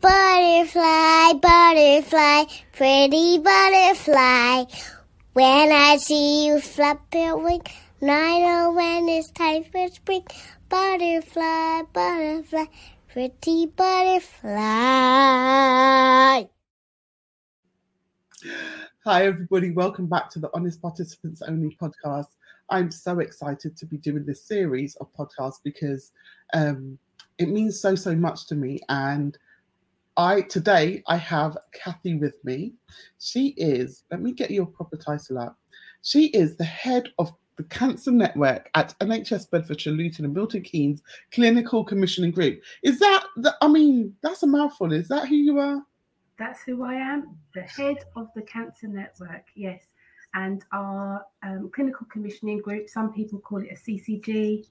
Butterfly, butterfly, pretty butterfly. When I see you flap your wing, I know when it's time for spring. Butterfly, butterfly, pretty butterfly. Hi, everybody. Welcome back to the Honest Participants Only podcast. I'm so excited to be doing this series of podcasts because um, it means so, so much to me. And I today I have Kathy with me. She is, let me get your proper title up. She is the head of the Cancer Network at NHS Bedfordshire, Luton, and Milton Keynes Clinical Commissioning Group. Is that, the, I mean, that's a mouthful. Is that who you are? That's who I am, the head of the Cancer Network, yes. And our um, clinical commissioning group, some people call it a CCG.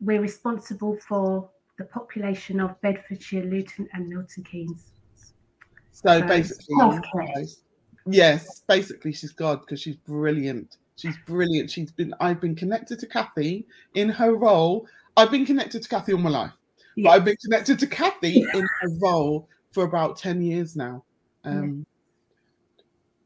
We're responsible for the population of Bedfordshire, Luton, and Milton Keynes. So, so basically, yes, basically she's God because she's brilliant. She's brilliant. She's been I've been connected to Kathy in her role. I've been connected to Kathy all my life, yes. but I've been connected to Kathy in her role for about 10 years now. Um,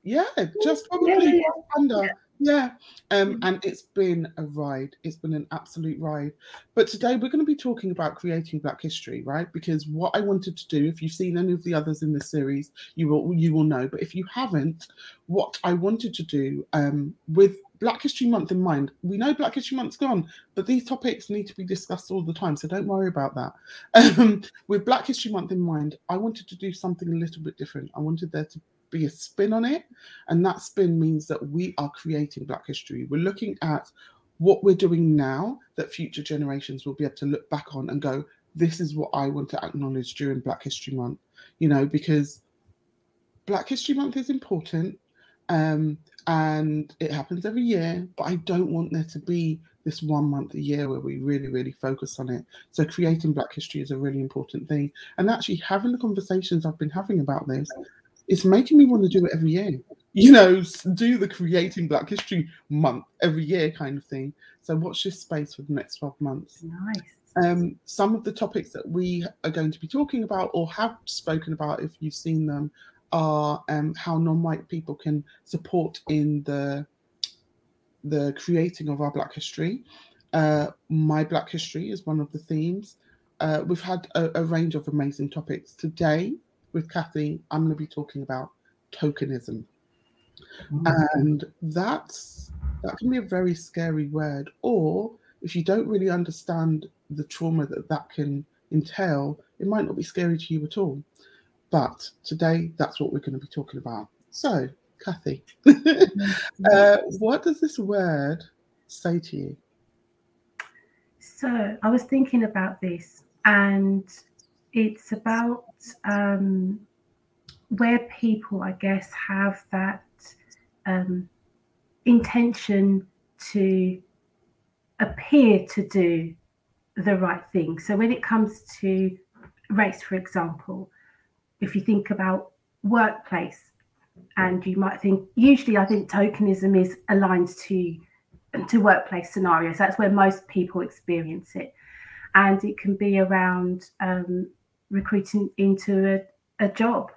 yeah, just probably yeah, yeah, under. Yeah. Um, mm. and it's been a ride. It's been an absolute ride. But today we're going to be talking about creating Black history, right? Because what I wanted to do, if you've seen any of the others in this series, you will you will know. But if you haven't, what I wanted to do um, with Black History Month in mind, we know Black History Month's gone, but these topics need to be discussed all the time. So don't worry about that. Um, with Black History Month in mind, I wanted to do something a little bit different. I wanted there to be a spin on it. And that spin means that we are creating Black history. We're looking at what we're doing now that future generations will be able to look back on and go, this is what I want to acknowledge during Black History Month, you know, because Black History Month is important um, and it happens every year, but I don't want there to be this one month a year where we really, really focus on it. So creating Black history is a really important thing. And actually having the conversations I've been having about this it's making me want to do it every year. You know, do the creating Black History Month every year kind of thing. So watch this space for the next 12 months. Nice. Um, some of the topics that we are going to be talking about or have spoken about, if you've seen them, are um, how non-white people can support in the the creating of our Black history. Uh, my Black history is one of the themes. Uh, we've had a, a range of amazing topics today with Kathy, I'm going to be talking about tokenism. Mm. And that's that can be a very scary word. Or if you don't really understand the trauma that that can entail, it might not be scary to you at all. But today, that's what we're going to be talking about. So, Kathy, uh, what does this word say to you? So, I was thinking about this, and it's about um, where people, I guess, have that um, intention to appear to do the right thing. So when it comes to race, for example, if you think about workplace, and you might think usually I think tokenism is aligned to to workplace scenarios. That's where most people experience it, and it can be around um, recruiting into a, a job.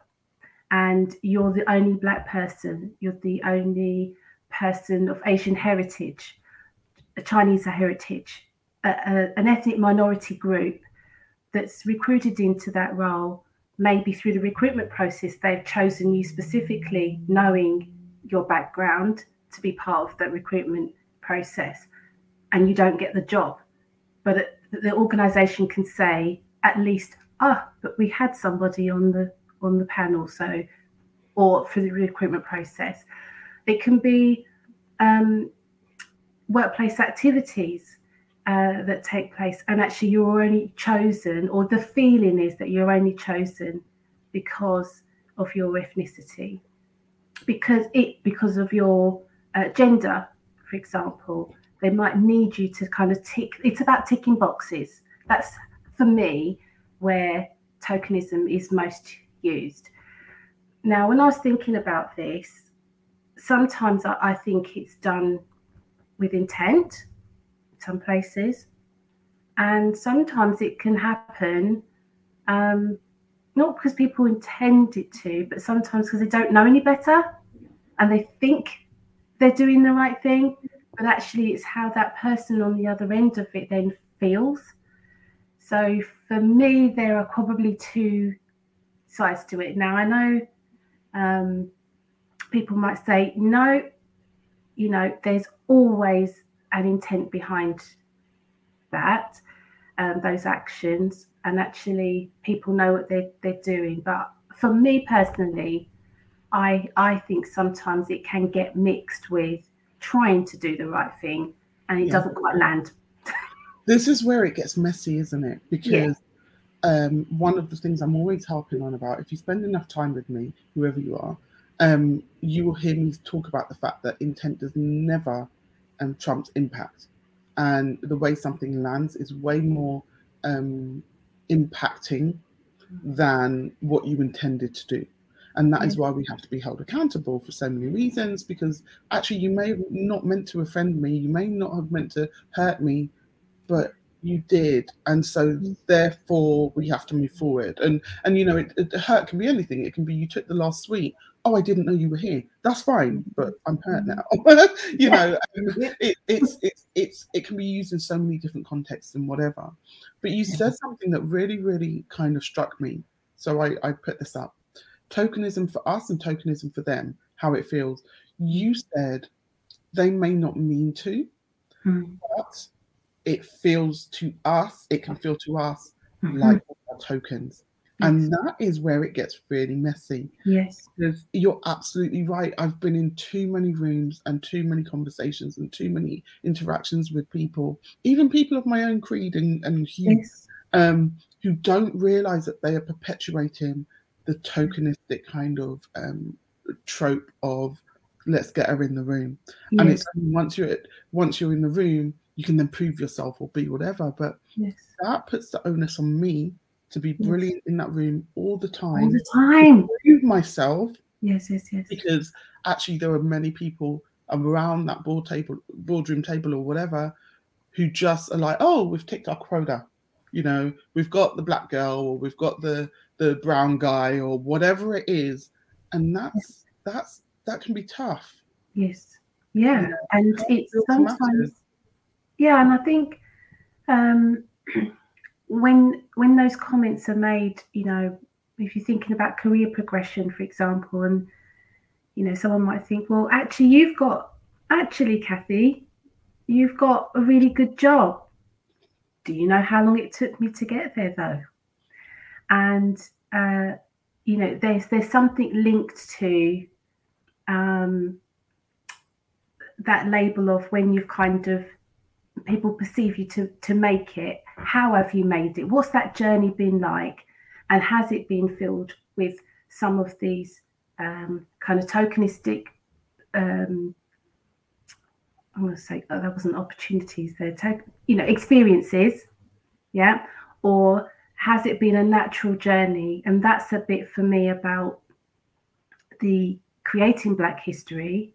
And you're the only black person. You're the only person of asian heritage a chinese heritage a, a, an ethnic minority group that's recruited into that role maybe through the recruitment process they've chosen you specifically knowing your background to be part of that recruitment process. And you don't get the job. But the organization can say at least but we had somebody on the on the panel, so or for the recruitment process. It can be um, workplace activities uh, that take place, and actually you're only chosen, or the feeling is that you're only chosen because of your ethnicity, because it because of your uh, gender, for example. They might need you to kind of tick. It's about ticking boxes. That's for me where tokenism is most used. Now, when I was thinking about this, sometimes I, I think it's done with intent, some places, and sometimes it can happen um, not because people intend it to, but sometimes because they don't know any better and they think they're doing the right thing, but actually it's how that person on the other end of it then feels. So for me, there are probably two sides to it. Now I know um, people might say, no, you know, there's always an intent behind that, um, those actions, and actually people know what they're, they're doing. But for me personally, I I think sometimes it can get mixed with trying to do the right thing and it yeah. doesn't quite land. This is where it gets messy, isn't it? Because yeah. um, one of the things I'm always harping on about, if you spend enough time with me, whoever you are, um, you will hear me talk about the fact that intent does never um, trumps impact, and the way something lands is way more um, impacting than what you intended to do. And that is why we have to be held accountable for so many reasons. Because actually, you may have not meant to offend me, you may not have meant to hurt me, but you did and so therefore we have to move forward. And and you know it, it, hurt can be anything. It can be you took the last sweet. Oh i didn't know you were here. That's fine but i'm hurt now. You know it, it's it's it's it can be used in so many different contexts and whatever. But you said something that really really kind of struck me. So i i put this up. Tokenism for us and tokenism for them how it feels. You said they may not mean to mm. but it feels to us it can feel to us mm-hmm. like tokens and that is where it gets really messy. Yes. Because you're absolutely right. I've been in too many rooms and too many conversations and too many interactions with people, even people of my own creed and, and hue, yes. um, who don't realize that they are perpetuating the tokenistic kind of um, trope of let's get her in the room. Yes. And it's once you're at once you're in the room, you can then prove yourself or be whatever. But yes. that puts the onus on me to be brilliant yes. in that room all the time. All the time. Prove myself. Yes, yes, yes. Because actually, there are many people around that board table, boardroom table, or whatever, who just are like, "Oh, we've ticked our quota." You know, we've got the black girl, or we've got the the brown guy, or whatever it is, and that's yes. that's that can be tough. Yes. Yeah, and it's sometimes. Matters. Yeah, and I think. um when when those comments are made, you know, if you're thinking about career progression, for example, and you know, someone might think, well, actually, you've got actually, Kathy, you've got a really good job. Do you know how long it took me to get there, though? And uh, you know, there's there's something linked to um, that label of when you've kind of people perceive you to to make it? How have you made it? What's that journey been like? And has it been filled with some of these um, kind of tokenistic um, i'm going to say oh, that wasn't opportunities there to, you know experiences yeah? Or has it been a natural journey? And that's a bit for me about the creating black history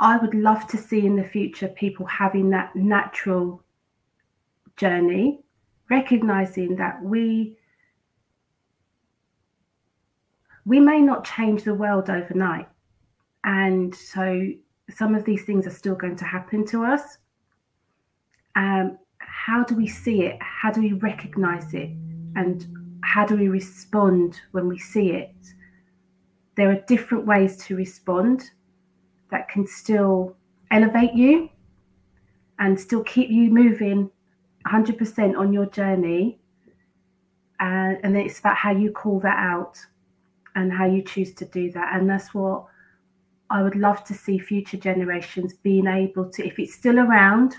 I would love to see in the future people having that natural journey, recognizing that we we may not change the world overnight. And so some of these things are still going to happen to us. Um, how do we see it? How do we recognize it? And how do we respond when we see it? There are different ways to respond that can still elevate you and still keep you moving 100% on your journey. Uh, and it's about how you call that out and how you choose to do that. And that's what I would love to see future generations being able to, if it's still around,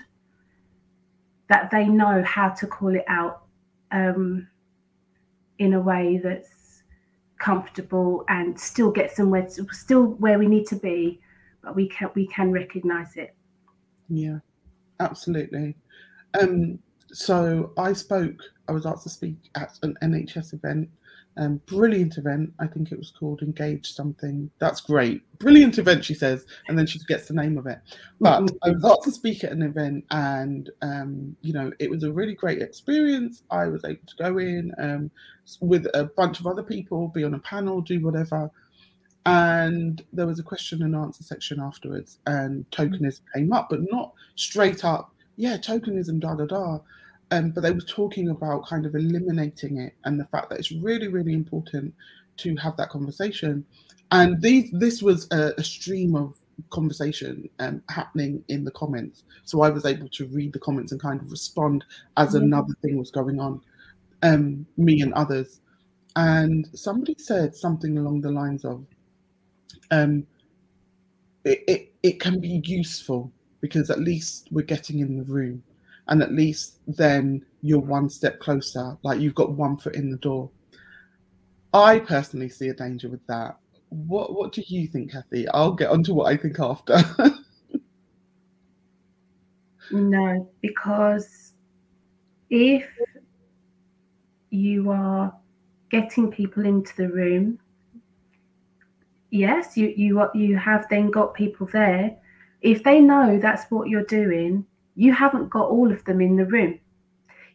that they know how to call it out um, in a way that's comfortable and still get somewhere, still where we need to be, but we can we can recognize it yeah absolutely um so I spoke, I was asked to speak at an NHS event um, brilliant event. I think it was called Engage something. That's great. Brilliant event, she says, and then she gets the name of it. But I was asked to speak at an event, and um, you know, it was a really great experience. I was able to go in um, with a bunch of other people, be on a panel, do whatever. And there was a question and answer section afterwards, and tokenism came up, but not straight up. Yeah, tokenism, da da da um, but they were talking about kind of eliminating it and the fact that it's really, really important to have that conversation. And these, this was a, a stream of conversation um, happening in the comments. So I was able to read the comments and kind of respond as mm-hmm. another thing was going on, um, me and others. And somebody said something along the lines of, um, it, it, it can be useful because at least we're getting in the room. And at least then you're one step closer like you've got one foot in the door. I personally see a danger with that. What what do you think kathy? I'll get onto what i think after. No because if you are getting people into the room yes you you you have then got people there if they know that's what you're doing you haven't got all of them in the room.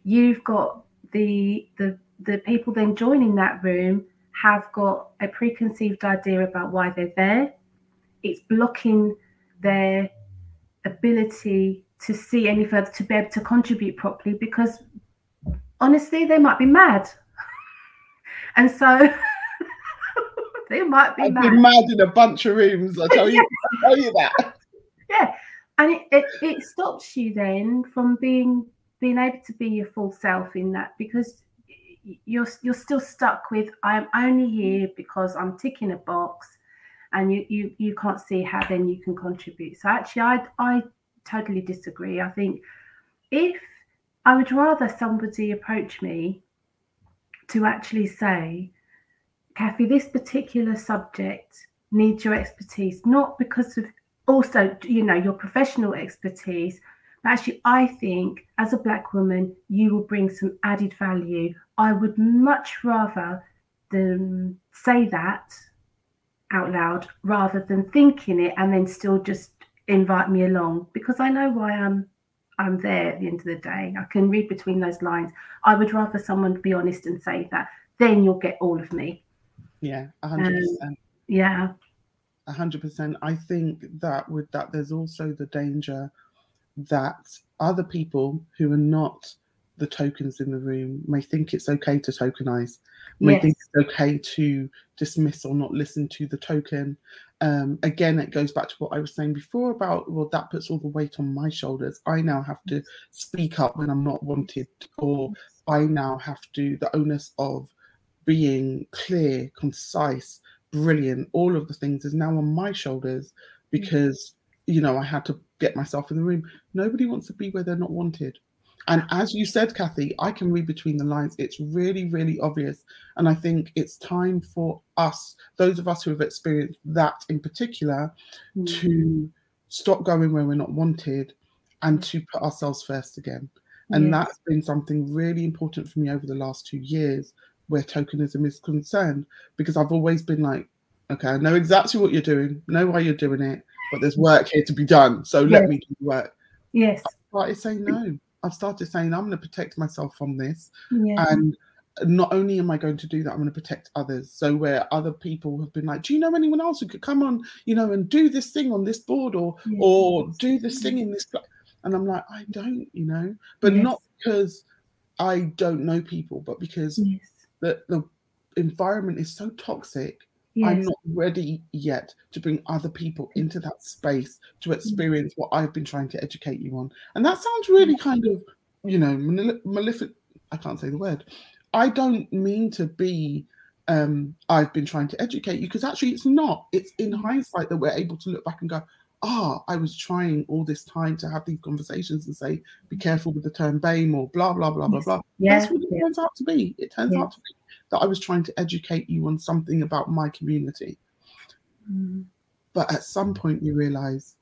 You've got the the the people then joining that room have got a preconceived idea about why they're there. It's blocking their ability to see any further to be able to contribute properly because honestly they might be mad. and so they might be mad. been mad in a bunch of rooms, I tell you, I tell you that. Yeah and it, it, it stops you then from being being able to be your full self in that because you're you're still stuck with I'm only here because I'm ticking a box and you you you can't see how then you can contribute. So actually I I totally disagree. I think if I would rather somebody approach me to actually say, Kathy, this particular subject needs your expertise, not because of also, you know, your professional expertise. But actually, I think as a black woman, you will bring some added value. I would much rather than say that out loud rather than thinking it and then still just invite me along because I know why I'm I'm there at the end of the day. I can read between those lines. I would rather someone be honest and say that. Then you'll get all of me. Yeah, hundred um, percent. Yeah, 100%. I think that with that, there's also the danger that other people who are not the tokens in the room may think it's okay to tokenize, may yes. think it's okay to dismiss or not listen to the token. Um, again, it goes back to what I was saying before about, well, that puts all the weight on my shoulders. I now have to speak up when I'm not wanted, or I now have to, the onus of being clear, concise, brilliant, all of the things is now on my shoulders because, you know, I had to get myself in the room. Nobody wants to be where they're not wanted. And as you said, Kathy, I can read between the lines. It's really, really obvious. And I think it's time for us, those of us who have experienced that in particular, mm. to stop going where we're not wanted and to put ourselves first again. And yes. that's been something really important for me over the last two years where tokenism is concerned because I've always been like, okay, I know exactly what you're doing, know why you're doing it, but there's work here to be done. So yes. let me do the work. Yes. I started saying no. I've started saying I'm going to protect myself from this. Yeah. And not only am I going to do that, I'm going to protect others. So where other people have been like, do you know anyone else who could come on, you know, and do this thing on this board or yes. or do this thing in this and I'm like, I don't, you know, but yes. not because I don't know people, but because yes that the environment is so toxic yes. i'm not ready yet to bring other people into that space to experience what i've been trying to educate you on. And that sounds really kind of you know malefic i can't say the word. I don't mean to be um i've been trying to educate you because actually it's not. It's in hindsight that we're able to look back and go ah, I was trying all this time to have these conversations and say, be careful with the term BAME or blah, blah, blah, blah, blah. Yeah, That's what it yeah. turns out to be. It turns yeah. out to be that I was trying to educate you on something about my community. Mm. But at some point, you realize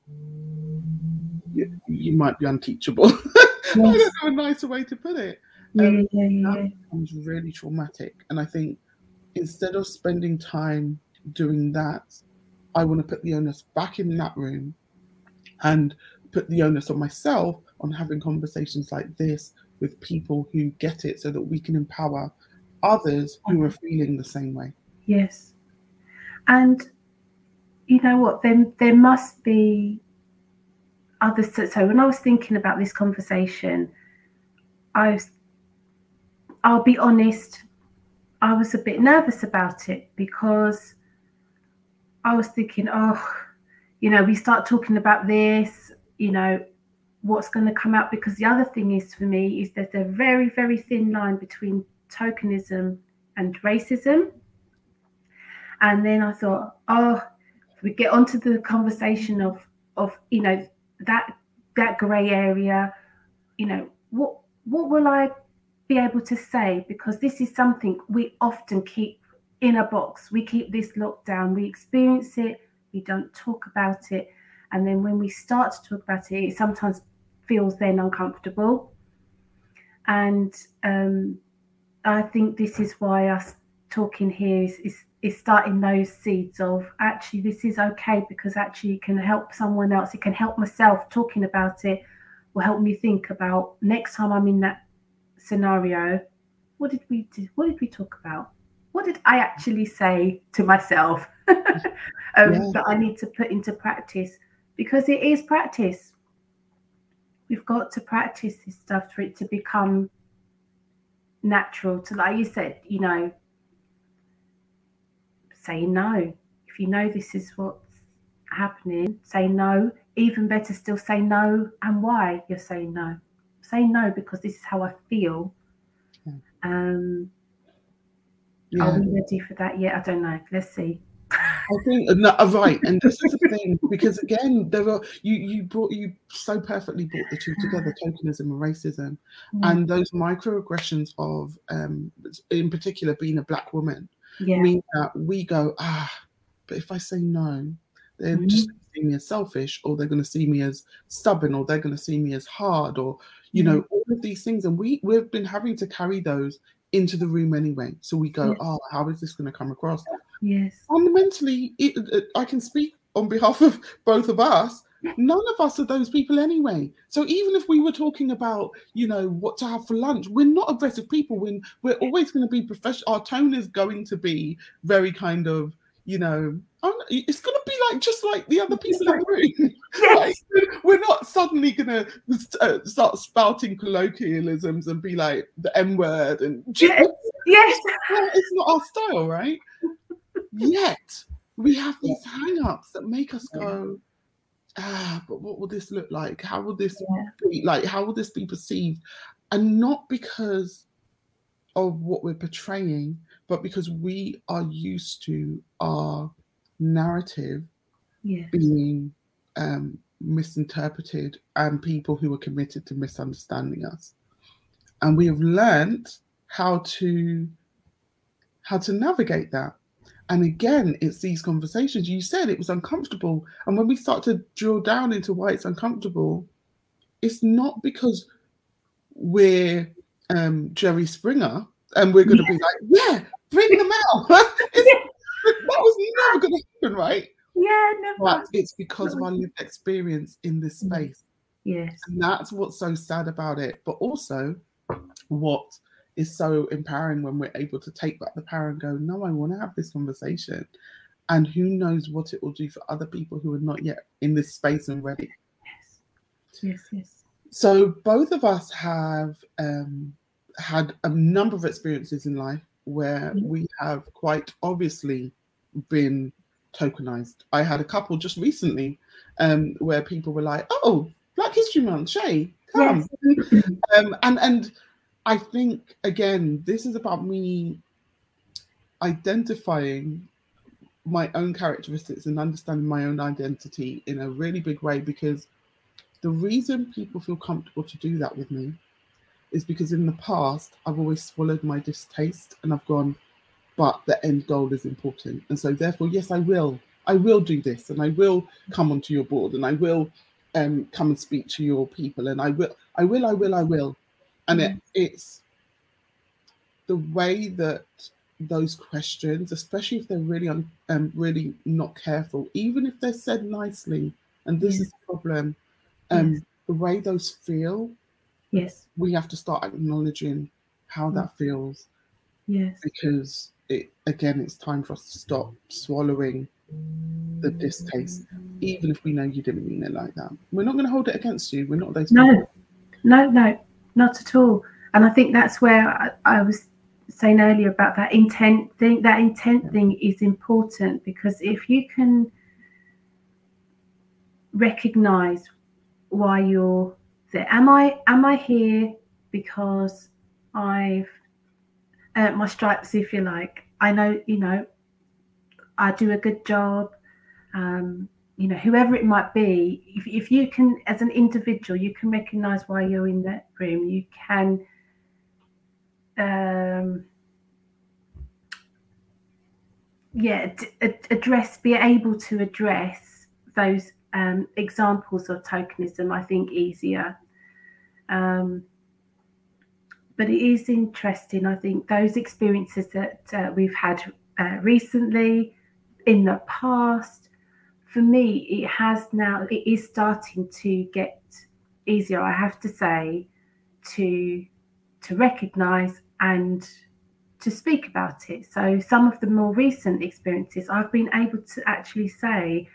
you, you might be unteachable. I don't know a nicer way to put it. Um, yeah, yeah. That becomes really traumatic. And I think instead of spending time doing that, I want to put the onus back in that room and put the onus on myself on having conversations like this with people who get it so that we can empower others who are feeling the same way. Yes. And you know what, then there must be others. To, so when I was thinking about this conversation, I was, I'll be honest, I was a bit nervous about it because I was thinking, oh, you know, we start talking about this, you know, what's going to come out. Because the other thing is for me is there's a very, very thin line between tokenism and racism. And then I thought, oh, we get onto the conversation of of you know that that grey area, you know, what what will I be able to say? Because this is something we often keep in a box. We keep this locked down. We experience it. We don't talk about it. And then when we start to talk about it, it sometimes feels then uncomfortable. And um, I think this is why us talking here is, is, is starting those seeds of actually this is okay because actually it can help someone else. It can help myself. Talking about it will help me think about next time I'm in that scenario. What did we do? What did we talk about? What did I actually say to myself um, yeah. that I need to put into practice? Because it is practice. We've got to practice this stuff for it to become natural. To, like you said, you know, say no. If you know this is what's happening, say no. Even better still, say no and why you're saying no. Say no because this is how I feel. Um, yeah. Are we ready for that yet? I don't know. Let's see. I think no, uh, right, and this is the thing because again, there are you you brought you so perfectly brought the two together, tokenism and racism, mm. and those microaggressions of, um, in particular, being a black woman, yeah. mean that we go ah, but if I say no, they're mm. just see me as selfish, or they're going to see me as stubborn, or they're going to see me as hard, or you mm. know all of these things, and we we've been having to carry those into the room anyway. So we go, yes. oh, how is this going to come across? Yes. Fundamentally, it, it, I can speak on behalf of both of us. None of us are those people anyway. So even if we were talking about, you know, what to have for lunch, we're not aggressive people. When we're always going to be professional, our tone is going to be very kind of, you know, it's going to be like just like the other people in the room. Yes. like, we're not suddenly going to uh, start spouting colloquialisms and be like the M word and yes, yes. it's not our style, right? Yet we have these hang-ups that make us go, ah, but what will this look like? How will this yeah. be like? How will this be perceived? And not because of what we're portraying, but because we are used to our narrative yes. being um, misinterpreted and people who are committed to misunderstanding us. And we have learned how to how to navigate that. And again, it's these conversations. You said it was uncomfortable. And when we start to drill down into why it's uncomfortable, it's not because we're um, Jerry Springer and we're going to yeah. be like, yeah, bring them out. that was never going to happen, right? Yeah, never. But it's because of our lived experience in this mm. space. Yes. And that's what's so sad about it. But also, what is so empowering when we're able to take back the power and go, no, I want to have this conversation. And who knows what it will do for other people who are not yet in this space and ready. Yes. Yes, yes. So both of us have um, had a number of experiences in life where mm-hmm. we have quite obviously been tokenized. I had a couple just recently um, where people were like, "Oh, Black History Month, Shay, come," yes. um, and and I think again, this is about me identifying my own characteristics and understanding my own identity in a really big way because the reason people feel comfortable to do that with me is because in the past I've always swallowed my distaste and I've gone, but the end goal is important. And so therefore, yes, I will. I will do this and I will come onto your board and I will um, come and speak to your people and I will I will, I will, I will. And it, it's the way that those questions, especially if they're really un, um, really not careful, even if they're said nicely, and this Yes. is the problem, um, Yes. the way those feel, Yes. we have to start acknowledging how that feels Yes. because it again it's time for us to stop swallowing the distaste even if we know you didn't mean it like that we're not going to hold it against you we're not those No, people. no, no, not at all. And I think that's where I, I was saying earlier about that intent thing. That intent thing is important because if you can recognize why you're there, am I am I here because I've earned my stripes, if you like. I know, you know, I do a good job. Um, you know, whoever it might be, if, if you can, as an individual, you can recognize why you're in that room, you can um, yeah, d- address, be able to address those um, examples of tokenism, I think, easier. Um, but it is interesting, I think, those experiences that uh, we've had uh, recently, in the past, for me, it has now, it is starting to get easier, I have to say, to to recognize and to speak about it. So some of the more recent experiences, I've been able to actually say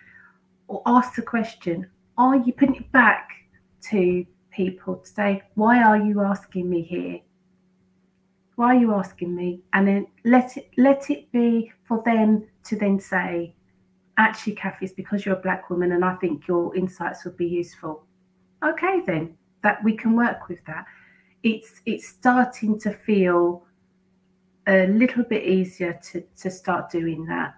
or ask the question, are you putting it back to people to say, why are you asking me here? Why are you asking me? And then let it let it be for them to then say, actually, Kathy, it's because you're a black woman and I think your insights would be useful. Okay, then that we can work with that. It's it's starting to feel a little bit easier to to start doing that.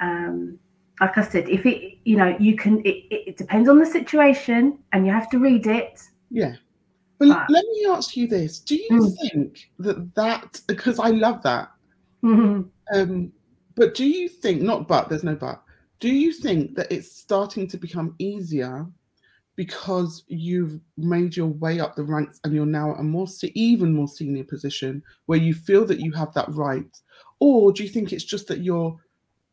Um, like I said, if it you know you can it, it, it depends on the situation and you have to read it. Yeah. But But- let me ask you this. Do you Mm. think that that because i love that. Mhm. um but do you think not but there's no but. Do you think that it's starting to become easier because you've made your way up the ranks and you're now at a more even more senior position where you feel that you have that right? Or do you think it's just that you're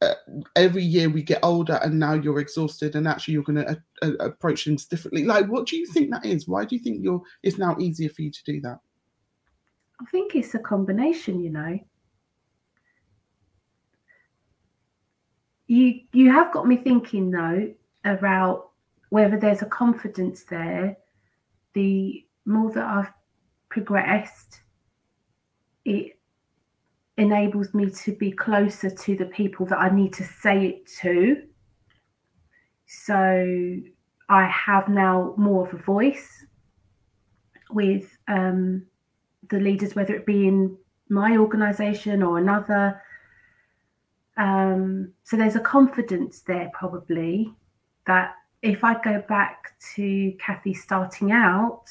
uh, every year we get older and now you're exhausted and actually you're going to uh, uh, approach things differently like what do you think that is why do you think you're it's now easier for you to do that I think it's a combination, you know. You you have got me thinking though about whether there's a confidence there. The more that I've progressed, it enables me to be closer to the people that I need to say it to. So I have now more of a voice with um, the leaders, whether it be in my organization or another. Um, so there's a confidence there, probably, that if I go back to Kathy starting out,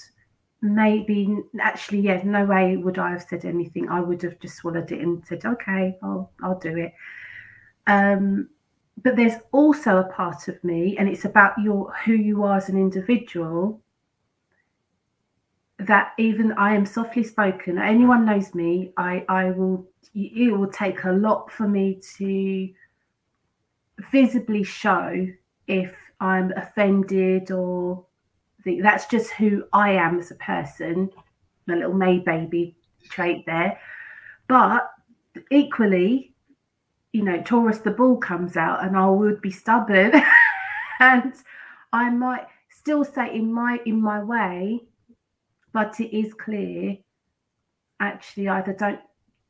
maybe actually, yeah, no way would I have said anything. I would have just swallowed it and said, okay, I'll, I'll do it. Um, but there's also a part of me, and it's about your who you are as an individual that even I am softly spoken. Anyone knows me, I I will. It will take a lot for me to visibly show if I'm offended or the, that's just who I am as a person. My little May baby trait there, but equally, you know, Taurus the bull comes out, and I would be stubborn, and I might still say in my in my way but it is clear actually either don't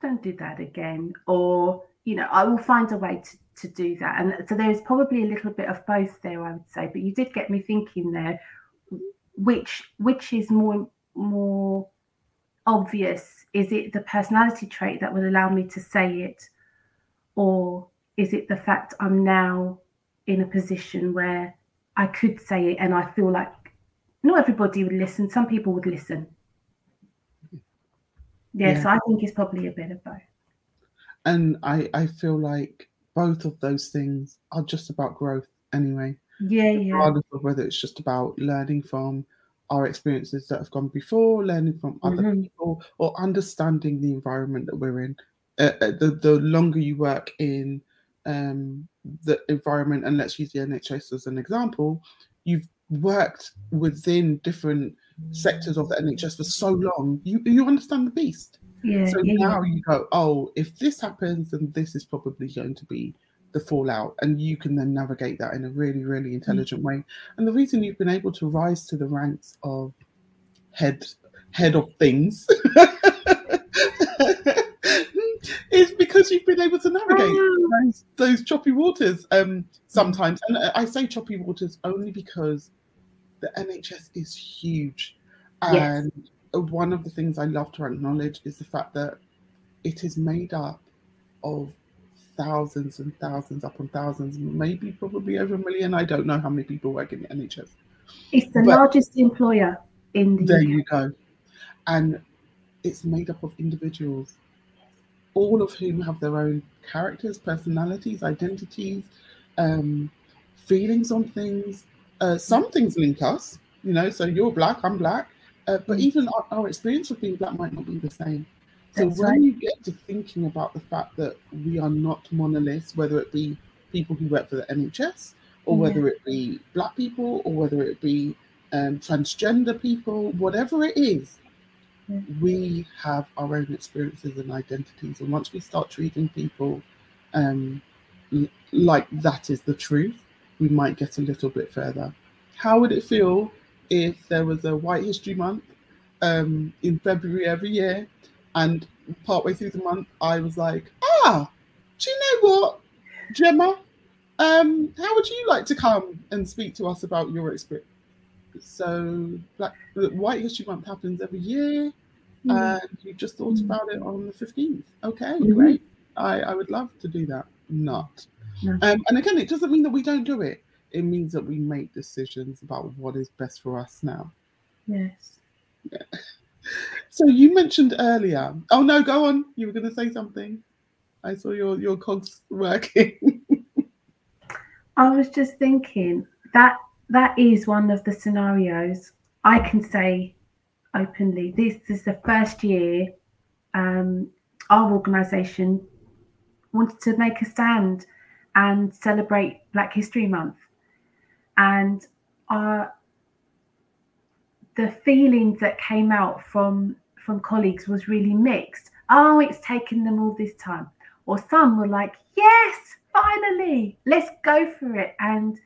don't do that again or you know i will find a way to, to do that. And so there's probably a little bit of both there i would say. But you did get me thinking there which which is more more obvious is it the personality trait that will allow me to say it or is it the fact i'm now in a position where i could say it and i feel like not everybody would listen. Some people would listen. Yes, Yeah. I think it's probably a bit of both. and i i feel like both of those things are just about growth anyway Yeah, yeah, regardless of whether it's just about learning from our experiences that have gone before, learning from other Mhm. people, or understanding the environment that we're in. Uh, uh, the the longer you work in um, the environment, and let's use the NHS as an example, you've worked within different sectors of the NHS for so long, you you understand the beast. Yeah. So yeah, now you go, oh, if this happens, then this is probably going to be the fallout, and you can then navigate that in a really, really intelligent way. And the reason you've been able to rise to the ranks of head head of things is because you've been able to navigate Oh. those, those choppy waters um sometimes and I- say choppy waters only because the nhs is huge Yes. and one of the things i love to acknowledge is the fact that it is made up of thousands and thousands upon thousands maybe probably over a million. I don't know how many people work in the nhs It's the But- largest employer in the there UK. you go. And it's made up of individuals all of whom have their own characters personalities identities um, feelings on things. Uh, some things link us you know so you're black i'm black. Uh, but Mm. even our, our experience of being black might not be the same so That's when right. you get to thinking about the fact that we are not monoliths whether it be people who work for the nhs or Yeah. whether it be black people or whether it be um, transgender people whatever it is Yeah. we have our own experiences and identities and once we start treating people um, l- like that is the truth we might get a little bit further how would it feel if there was a white history month um, in february every year and partway through the month i was like ah do you know what gemma um, how would you like to come and speak to us about your experience so black white history month happens every year Mm. and you just thought Mm. about it on the 15th. Okay, Mhm. great. I, I would love to do that. Not. No. Um, and again, it doesn't mean that we don't do it. It means that we make decisions about what is best for us now. Yes. So you mentioned earlier. Oh no, go on. You were going to say something. I saw your your cogs working. I was just thinking that that is one of the scenarios I can say openly. This is the first year um, our organisation wanted to make a stand and celebrate Black History Month, and our the feelings that came out from from colleagues was really mixed. Oh, it's taken them all this time, or some were like, yes, finally, let's go for it. And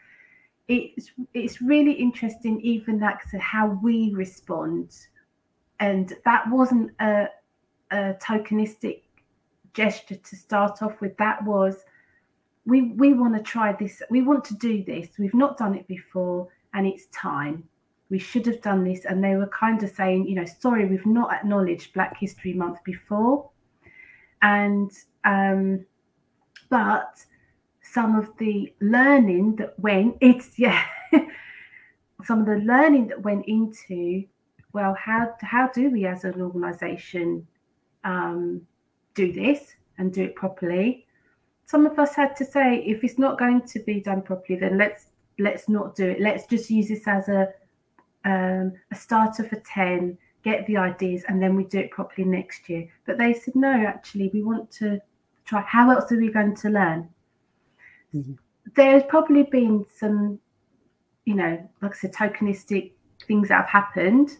it's it's really interesting, even like to how we respond. And that wasn't a, a tokenistic gesture to start off with. That was we we want to try this. We want to do this. We've not done it before, and it's time. We should have done this. And they were kind of saying, you know, sorry, we've not acknowledged Black History Month before. And um, but some of the learning that went it's yeah some of the learning that went into well how how do we as an organization um, do this and do it properly some of us had to say if it's not going to be done properly then let's let's not do it let's just use this as a um, a starter for 10 get the ideas and then we do it properly next year. But they said no actually we want to try how else are we going to learn? Mhm. there's probably been some you know like i said tokenistic things that have happened.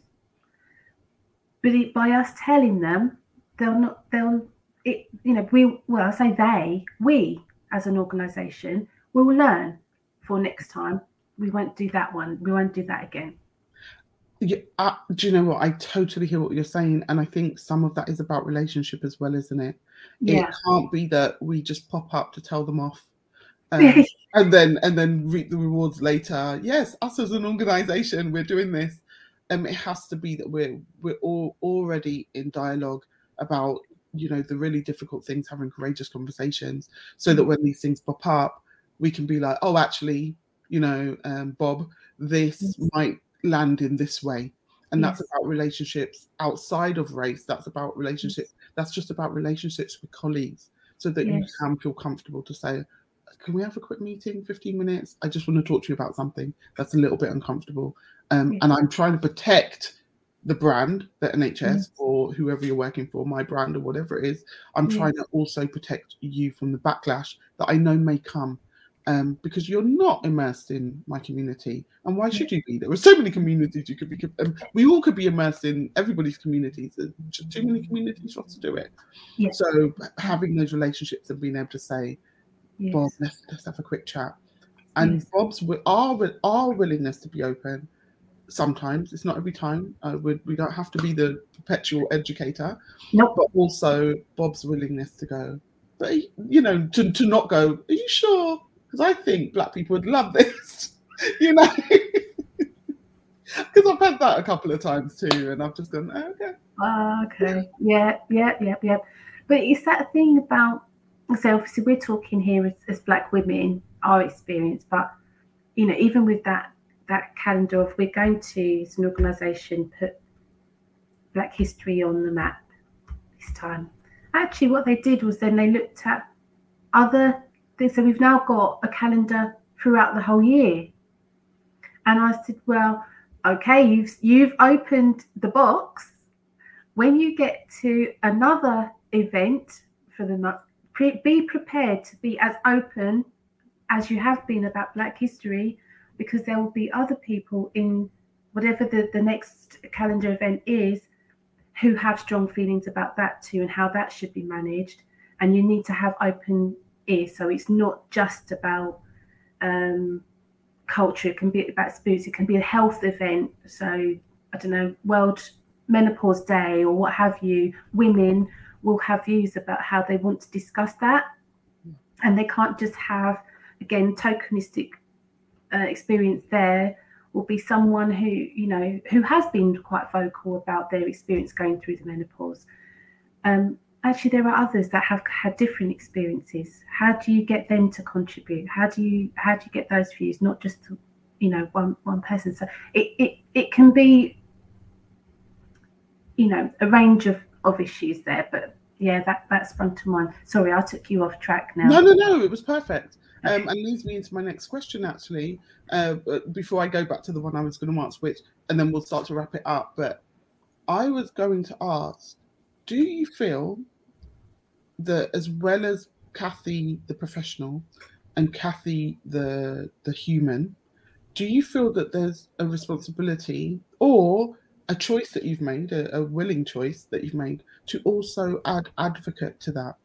But it, by us telling them they'll not they'll it you know we well i say they we as an organization we will learn for next time. We won't do that one. We won't do that again Yeah, uh, do you know what? I totally hear what you're saying, and I think some of that is about relationship as well, isn't it? yeah It can't be that we just pop up to tell them off, um, and then and then reap the rewards later. Yes, us as an organisation, we're doing this. Um, it has to be that we're we're all already in dialogue about you know the really difficult things, having courageous conversations, so that when these things pop up, we can be like, oh, actually, you know, um, Bob, this Yes. might land in this way. And that's Yes. about relationships outside of race. That's about relationships. That's just about relationships with colleagues, so that you can feel comfortable to say, "Can we have a quick meeting, fifteen minutes? I just want to talk to you about something that's a little bit uncomfortable." Um. And I'm trying to protect the brand, the NHS, or whoever you're working for, my brand or whatever it is. I'm trying to also protect you from the backlash that I know may come um, because you're not immersed in my community. And why should you be? There are so many communities you could be. Um, we all could be immersed in everybody's communities. There's too many communities for us to do it. Yes. So having those relationships and being able to say, yes. Bob, let's, let's have a quick chat. And yes. Bob's our our willingness to be open. Sometimes it's not every time. Uh, we, we don't have to be the perpetual educator. Nope. But also Bob's willingness to go. But you know, to, to not go. Are you sure? Because I think black people would love this, you know. Because I've had that a couple of times too, and I've just gone, oh, okay. Uh, okay. Yeah, yeah, yeah, yeah. But it's that thing about, so obviously we're talking here as, as black women, our experience, but you know, even with that that calendar of we're going to as an organisation put Black History on the map this time. Actually, what they did was then they looked at other so we've now got a calendar throughout the whole year. And I said, well, okay, you've you've opened the box. When you get to another event for the month, pre- be prepared to be as open as you have been about Black History, because there will be other people in whatever the, the next calendar event is who have strong feelings about that too and how that should be managed. And you need to have open is. So it's not just about um, culture, it can be about sports, it can be a health event. So, I don't know, World Menopause Day or what have you, women will have views about how they want to discuss that. And they can't just have, again, tokenistic uh, experience there will be someone who you know who has been quite vocal about their experience going through the menopause um, actually there are others that have had different experiences. How do you get them to contribute? How do you how do you get those views? Not just to, you know one one person. So it it, it can be you know a range of of issues there but yeah that that sprung to mind. Sorry i took you off track now. No no no it was perfect. Um, and leads me into my next question actually uh, before i go back to the one i was going to answer which and then we'll start to wrap it up but i was going to ask do you feel that as well as Kathy the professional and Kathy the the human, do you feel that there's a responsibility or a choice that you've made, a, a willing choice that you've made to also add advocate to that?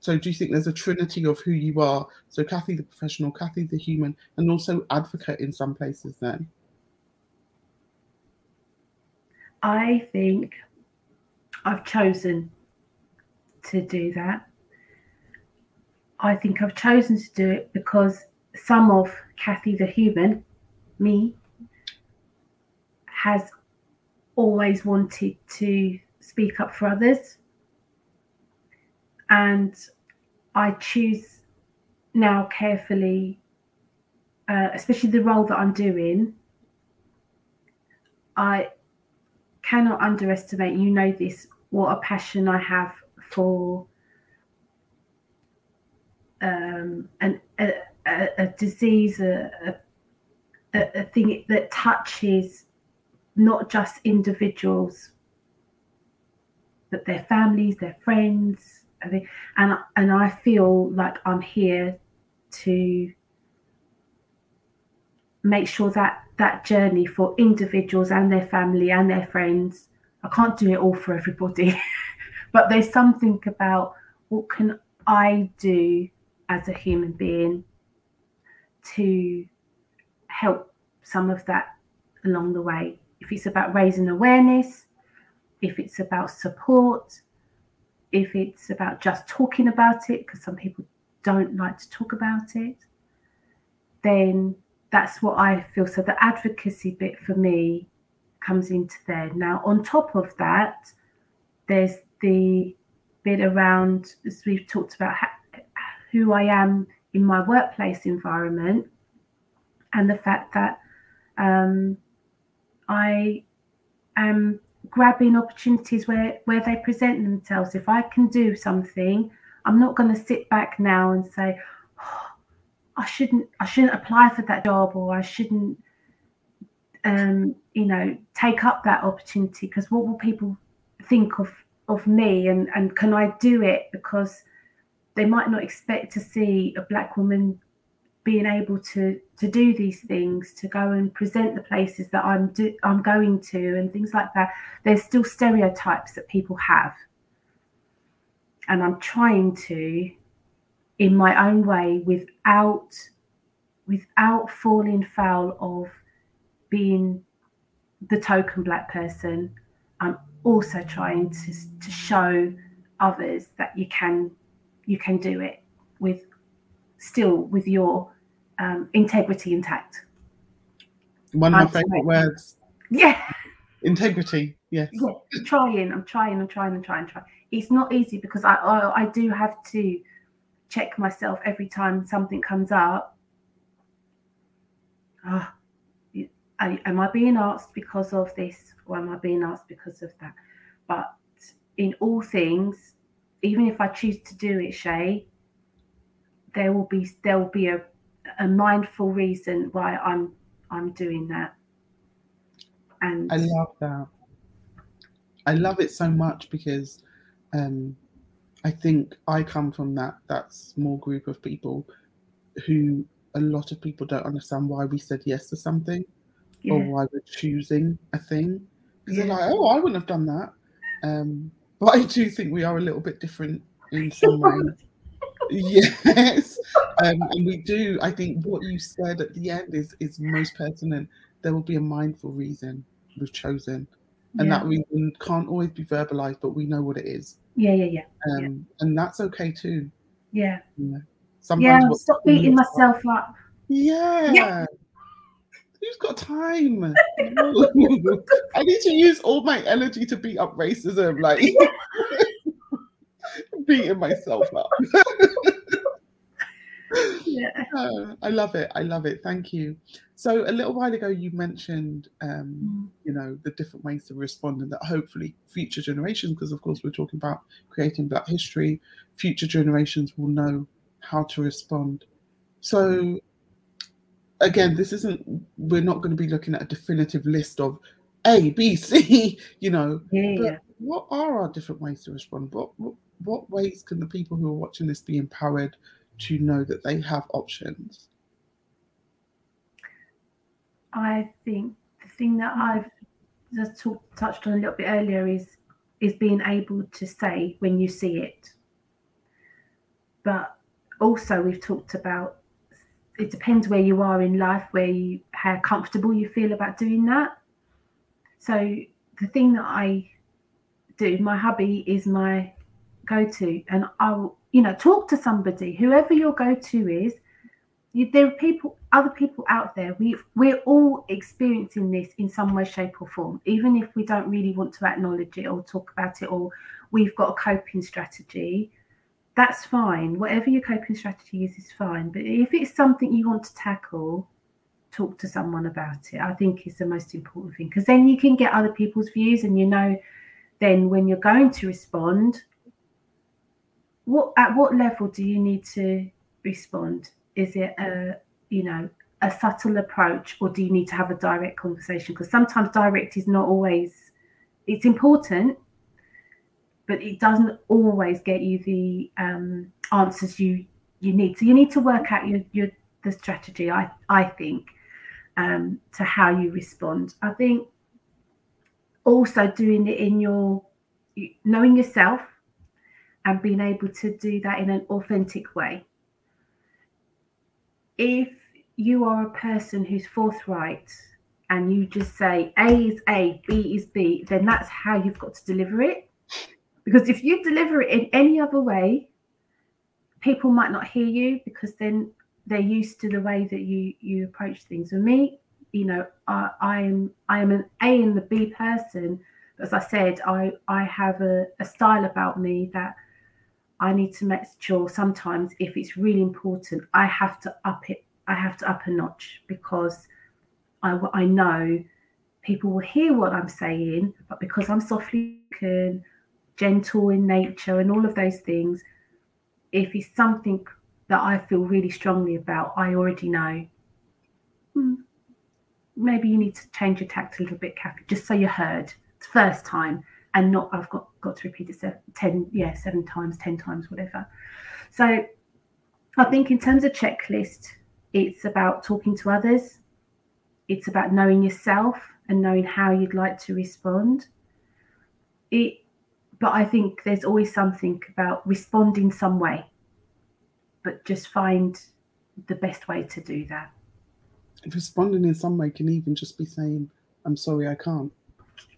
So do you think there's a trinity of who you are? So Kathy the professional, Kathy the human, and also advocate in some places then? I think I've chosen to do that. I think I've chosen to do it because some of Kathy the human, me, has always wanted to speak up for others. And I choose now carefully, uh, especially the role that I'm doing. I cannot underestimate, you know, this, what a passion I have for um, an, a, a, disease, a, a, a thing that touches not just individuals, but their families, their friends, and and I feel like I'm here to make sure that that journey for individuals and their family and their friends. I can't do it all for everybody, but there's something about what can I do as a human being to help some of that along the way. If it's about raising awareness, if it's about support, if it's about just talking about it, because some people don't like to talk about it, then that's what I feel. So the advocacy bit for me comes into there. Now, on top of that, there's the bit around, as we've talked about, who I am in my workplace environment and the fact that um, I am grabbing opportunities where, where they present themselves. If I can do something, I'm not going to sit back now and say, oh, I shouldn't I shouldn't apply for that job or I shouldn't um, you know, take up that opportunity because what will people think of of me and and can I do it? Because they might not expect to see a black woman being able to to do these things to go and present the places that I'm do, I'm going to and things like that. There's still stereotypes that people have. And I'm trying to in my own way without without falling foul of being the token black person i'm also trying to, to show others that you can you can do it with still with your um, integrity intact. One of my favorite words? Yeah. Integrity yes. Yeah, trying i'm trying i'm trying i'm trying trying. It's not easy because I, I i do have to check myself every time something comes up. Oh, am I being asked because of this or am I being asked because of that? But in all things, even if I choose to do it, Shay, there will be there will be a, a mindful reason why I'm I'm doing that. And I love that. I love it so much because um, I think I come from that that small group of people who a lot of people don't understand why we said yes to something yeah. or why we're choosing a thing. Because yeah. they're like, oh, I wouldn't have done that. Um, but I do think we are a little bit different in some way. yes. Um, and we do, I think what you said at the end is is most pertinent. There will be a mindful reason we've chosen. And yeah. that reason can't always be verbalized, but we know what it is. Yeah, yeah, yeah. Um, yeah. and that's okay too. Yeah. Yeah. Sometimes yeah, stop beating myself up. Yeah. yeah. Who's got time? I need to use all my energy to beat up racism, like beating myself up. yeah. Uh, I love it. I love it. Thank you. So a little while ago, you mentioned, um, mm. you know, the different ways to respond, and that hopefully future generations, because of course we're talking about creating Black history, future generations will know how to respond. So again, this isn't we're not going to be looking at a definitive list of A, B, C, you know. Yeah. But what are our different ways to respond? What, what what ways can the people who are watching this be empowered to know that they have options? I think the thing that I've just talk, touched on a little bit earlier is is being able to say when you see it. But also we've talked about it depends where you are in life where you how comfortable you feel about doing that. So the thing that i do my hubby is my go-to and i'll you know talk to somebody whoever your go-to is. You, there are people other people out there we we're all experiencing this in some way shape or form even if we don't really want to acknowledge it or talk about it or we've got a coping strategy that's fine. Whatever your coping strategy is, is fine. But if it's something you want to tackle, talk to someone about it. I think is the most important thing because then you can get other people's views and you know then when you're going to respond, what at what level do you need to respond? Is it a you know a subtle approach or do you need to have a direct conversation? Because sometimes direct is not always it's important, but it doesn't always get you the um, answers you you need. So you need to work out your your the strategy. I I think um, to how you respond. I think also doing it in your knowing yourself and being able to do that in an authentic way. If you are a person who's forthright and you just say A is A, B is B, then that's how you've got to deliver it. Because if you deliver it in any other way, people might not hear you because then they're used to the way that you you approach things. For me, you know, I, I am I am an A and the B person. As I said, I I have a, a style about me that I need to make sure sometimes if it's really important, I have to up it. I have to up a notch because I I know people will hear what I'm saying, but because I'm softly spoken gentle in nature and all of those things, if it's something that I feel really strongly about, I already know. Hmm, maybe you need to change your tact a little bit, Kathy, just so you're heard first time and not I've got got to repeat it ten yeah, seven times, ten times, whatever. So I think in terms of checklist, it's about talking to others. It's about knowing yourself and knowing how you'd like to respond. It, but I think there's always something about responding some way. But just find the best way to do that. Responding in some way can even just be saying, "I'm sorry, I can't."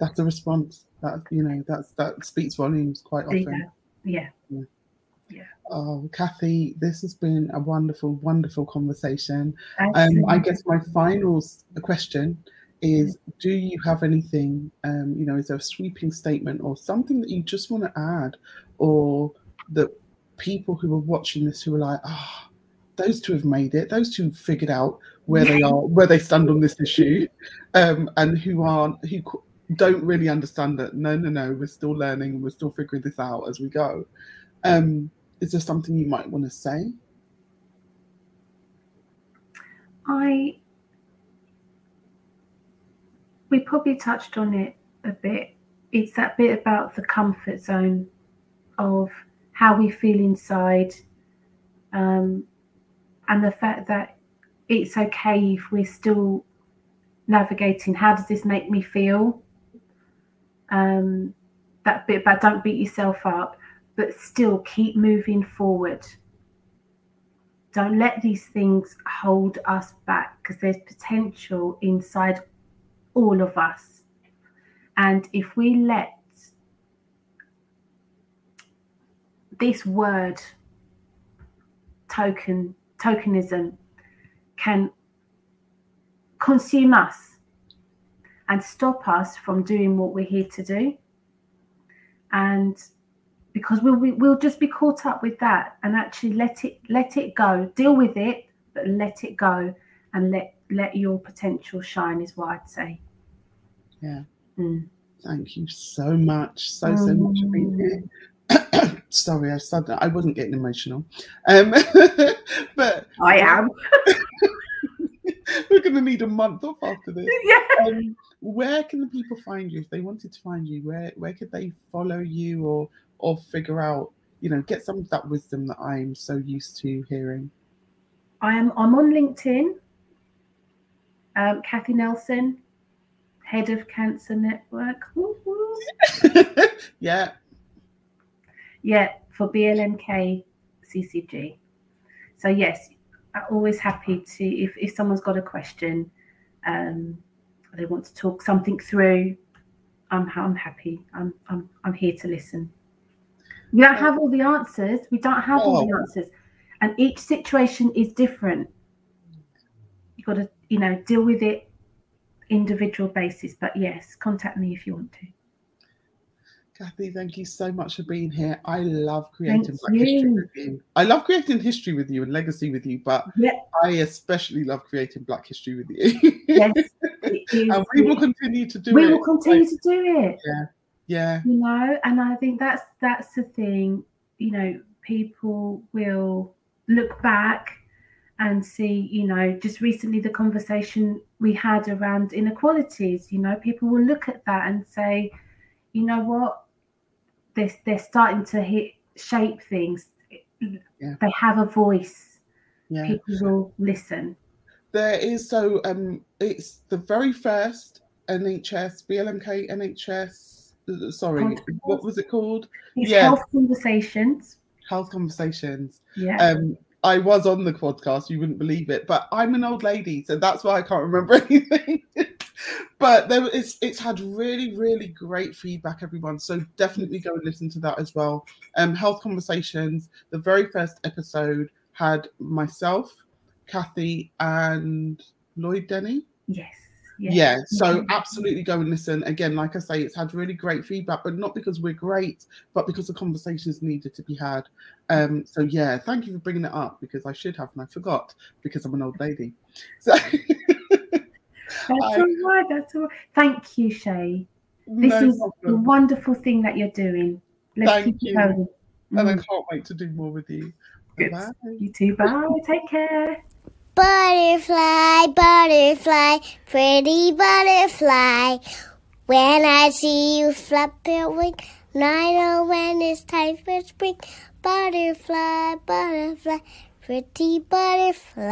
That's a response. That you know, that's that speaks volumes quite often. Yeah. yeah. Yeah. Oh, Kathy, this has been a wonderful, wonderful conversation. Um, I guess my final question is do you have anything um, you know is there a sweeping statement or something that you just want to add? Or that people who are watching this who are like ah oh, those two have made it. Those two figured out where they are where they stand on this issue. Um, and who aren't who don't really understand that no no no we're still learning we're still figuring this out as we go. Um, is there something you might want to say? I we probably touched on it a bit. It's that bit about the comfort zone of how we feel inside, um, and the fact that it's okay if we're still navigating. How does this make me feel? Um, that bit about don't beat yourself up, but still keep moving forward. Don't let these things hold us back because there's potential inside all of us. And if we let this word token tokenism can consume us and stop us from doing what we're here to do and because we'll we'll just be caught up with that and actually let it let it go deal with it but let it go and let let your potential shine is what i'd say yeah. Mm. Thank you so much, so so much for being here. Sorry, I said that I wasn't getting emotional, um, but I am. we're going to need a month off after this. Yeah. Um, where can the people find you if they wanted to find you? Where where could they follow you or or figure out you know get some of that wisdom that I'm so used to hearing? I am. I'm on LinkedIn. Um, Kathy Nelson head of Cancer Network. yeah. Yeah, for BLMK CCG. So yes, I'm always happy to if, if someone's got a question, um, they want to talk something through, I'm I'm happy. I'm I'm I'm here to listen. We don't have all the answers. We don't have all the oh. answers. And each situation is different. You've got to, you know, deal with it individual basis. But yes, contact me if you want to. Kathy, thank you so much for being here. I love creating thank Black you. history with you. I love creating history with you and legacy with you, but yeah. I especially love creating Black history with you. yes, and we will continue to do we it. We will continue like, to do it. Yeah, yeah. You know, and I think that's that's the thing. You know, people will look back and see, you know, just recently the conversation we had around inequalities, you know, people will look at that and say, you know what, they're, they're starting to hit, shape things. Yeah. They have a voice. Yeah. People will listen. There is so um it's the very first NHS, BLMK NHS sorry, what was it called? It's yeah. health conversations. Health conversations. Yeah. Um I was on the podcast, you wouldn't believe it, but I'm an old lady, so that's why I can't remember anything. but there it's it's had really, really great feedback, everyone. So definitely go and listen to that as well. Um, Health Conversations, the very first episode had myself, Kathy, and Lloyd Denny. Yes. Yeah. yeah. so absolutely go and listen. Again, like I say, it's had really great feedback, but not because we're great, but because the conversations needed to be had. Um, so yeah, thank you for bringing it up because I should have and I forgot because I'm an old lady. So that's I, all right. That's all right. Thank you, Shay. This no is problem. a wonderful thing that you're doing. Let's thank you. Going. And mm. I can't wait to do more with you. Bye. You too. Bye. Take care. Butterfly, butterfly, pretty butterfly. When I see you flap your wing, I know oh, when it's time for spring. Butterfly, butterfly, pretty butterfly.